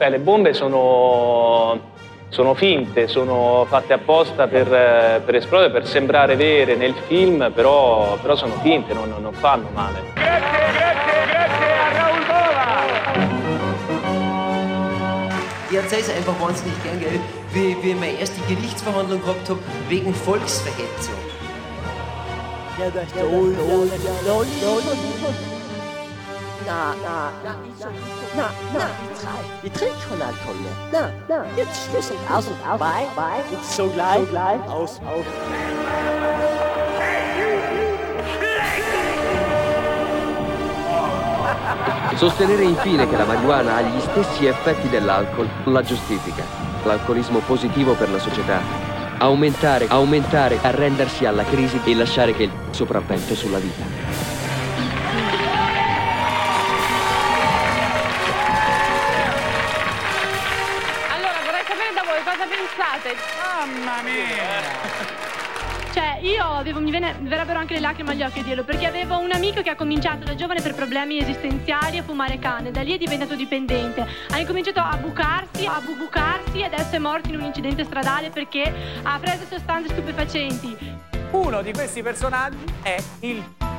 Beh, le bombe sono, sono finte, sono fatte apposta per, per, esplodere, per sembrare vere nel film, però, però sono finte, non, non fanno male. Grazie, grazie, grazie a Raul Bola! Ich erzähle es einfach wahnsinnig gern, gell? Wie, wie ich meine erste Gerichtsverhandlung gehabt habe, wegen Volksverhetzung. Ja, da ist der Ul, Ul, Ul, Ul, Na, na, na, na, na, ich trinke keinen Alkohol mehr. Na, na, jetzt Schluss und aus und aus. Bye, bye. Jetzt so gleich, so gleich. Aus, aus. Sostenere infine che la marijuana ha gli stessi effetti dell'alcol la giustifica. L'alcolismo positivo per la società. Aumentare, aumentare, arrendersi alla crisi e lasciare che il sopravvento sulla vita. Pensate? Mamma mia! Cioè, io avevo, mi viene, verrebbero anche le lacrime agli occhi a dirlo, perché avevo un amico che ha cominciato da giovane per problemi esistenziali a fumare canne, da lì è diventato dipendente. Ha incominciato a bucarsi, a bubucarsi e adesso è morto in un incidente stradale perché ha preso sostanze stupefacenti. Uno di questi personaggi è il...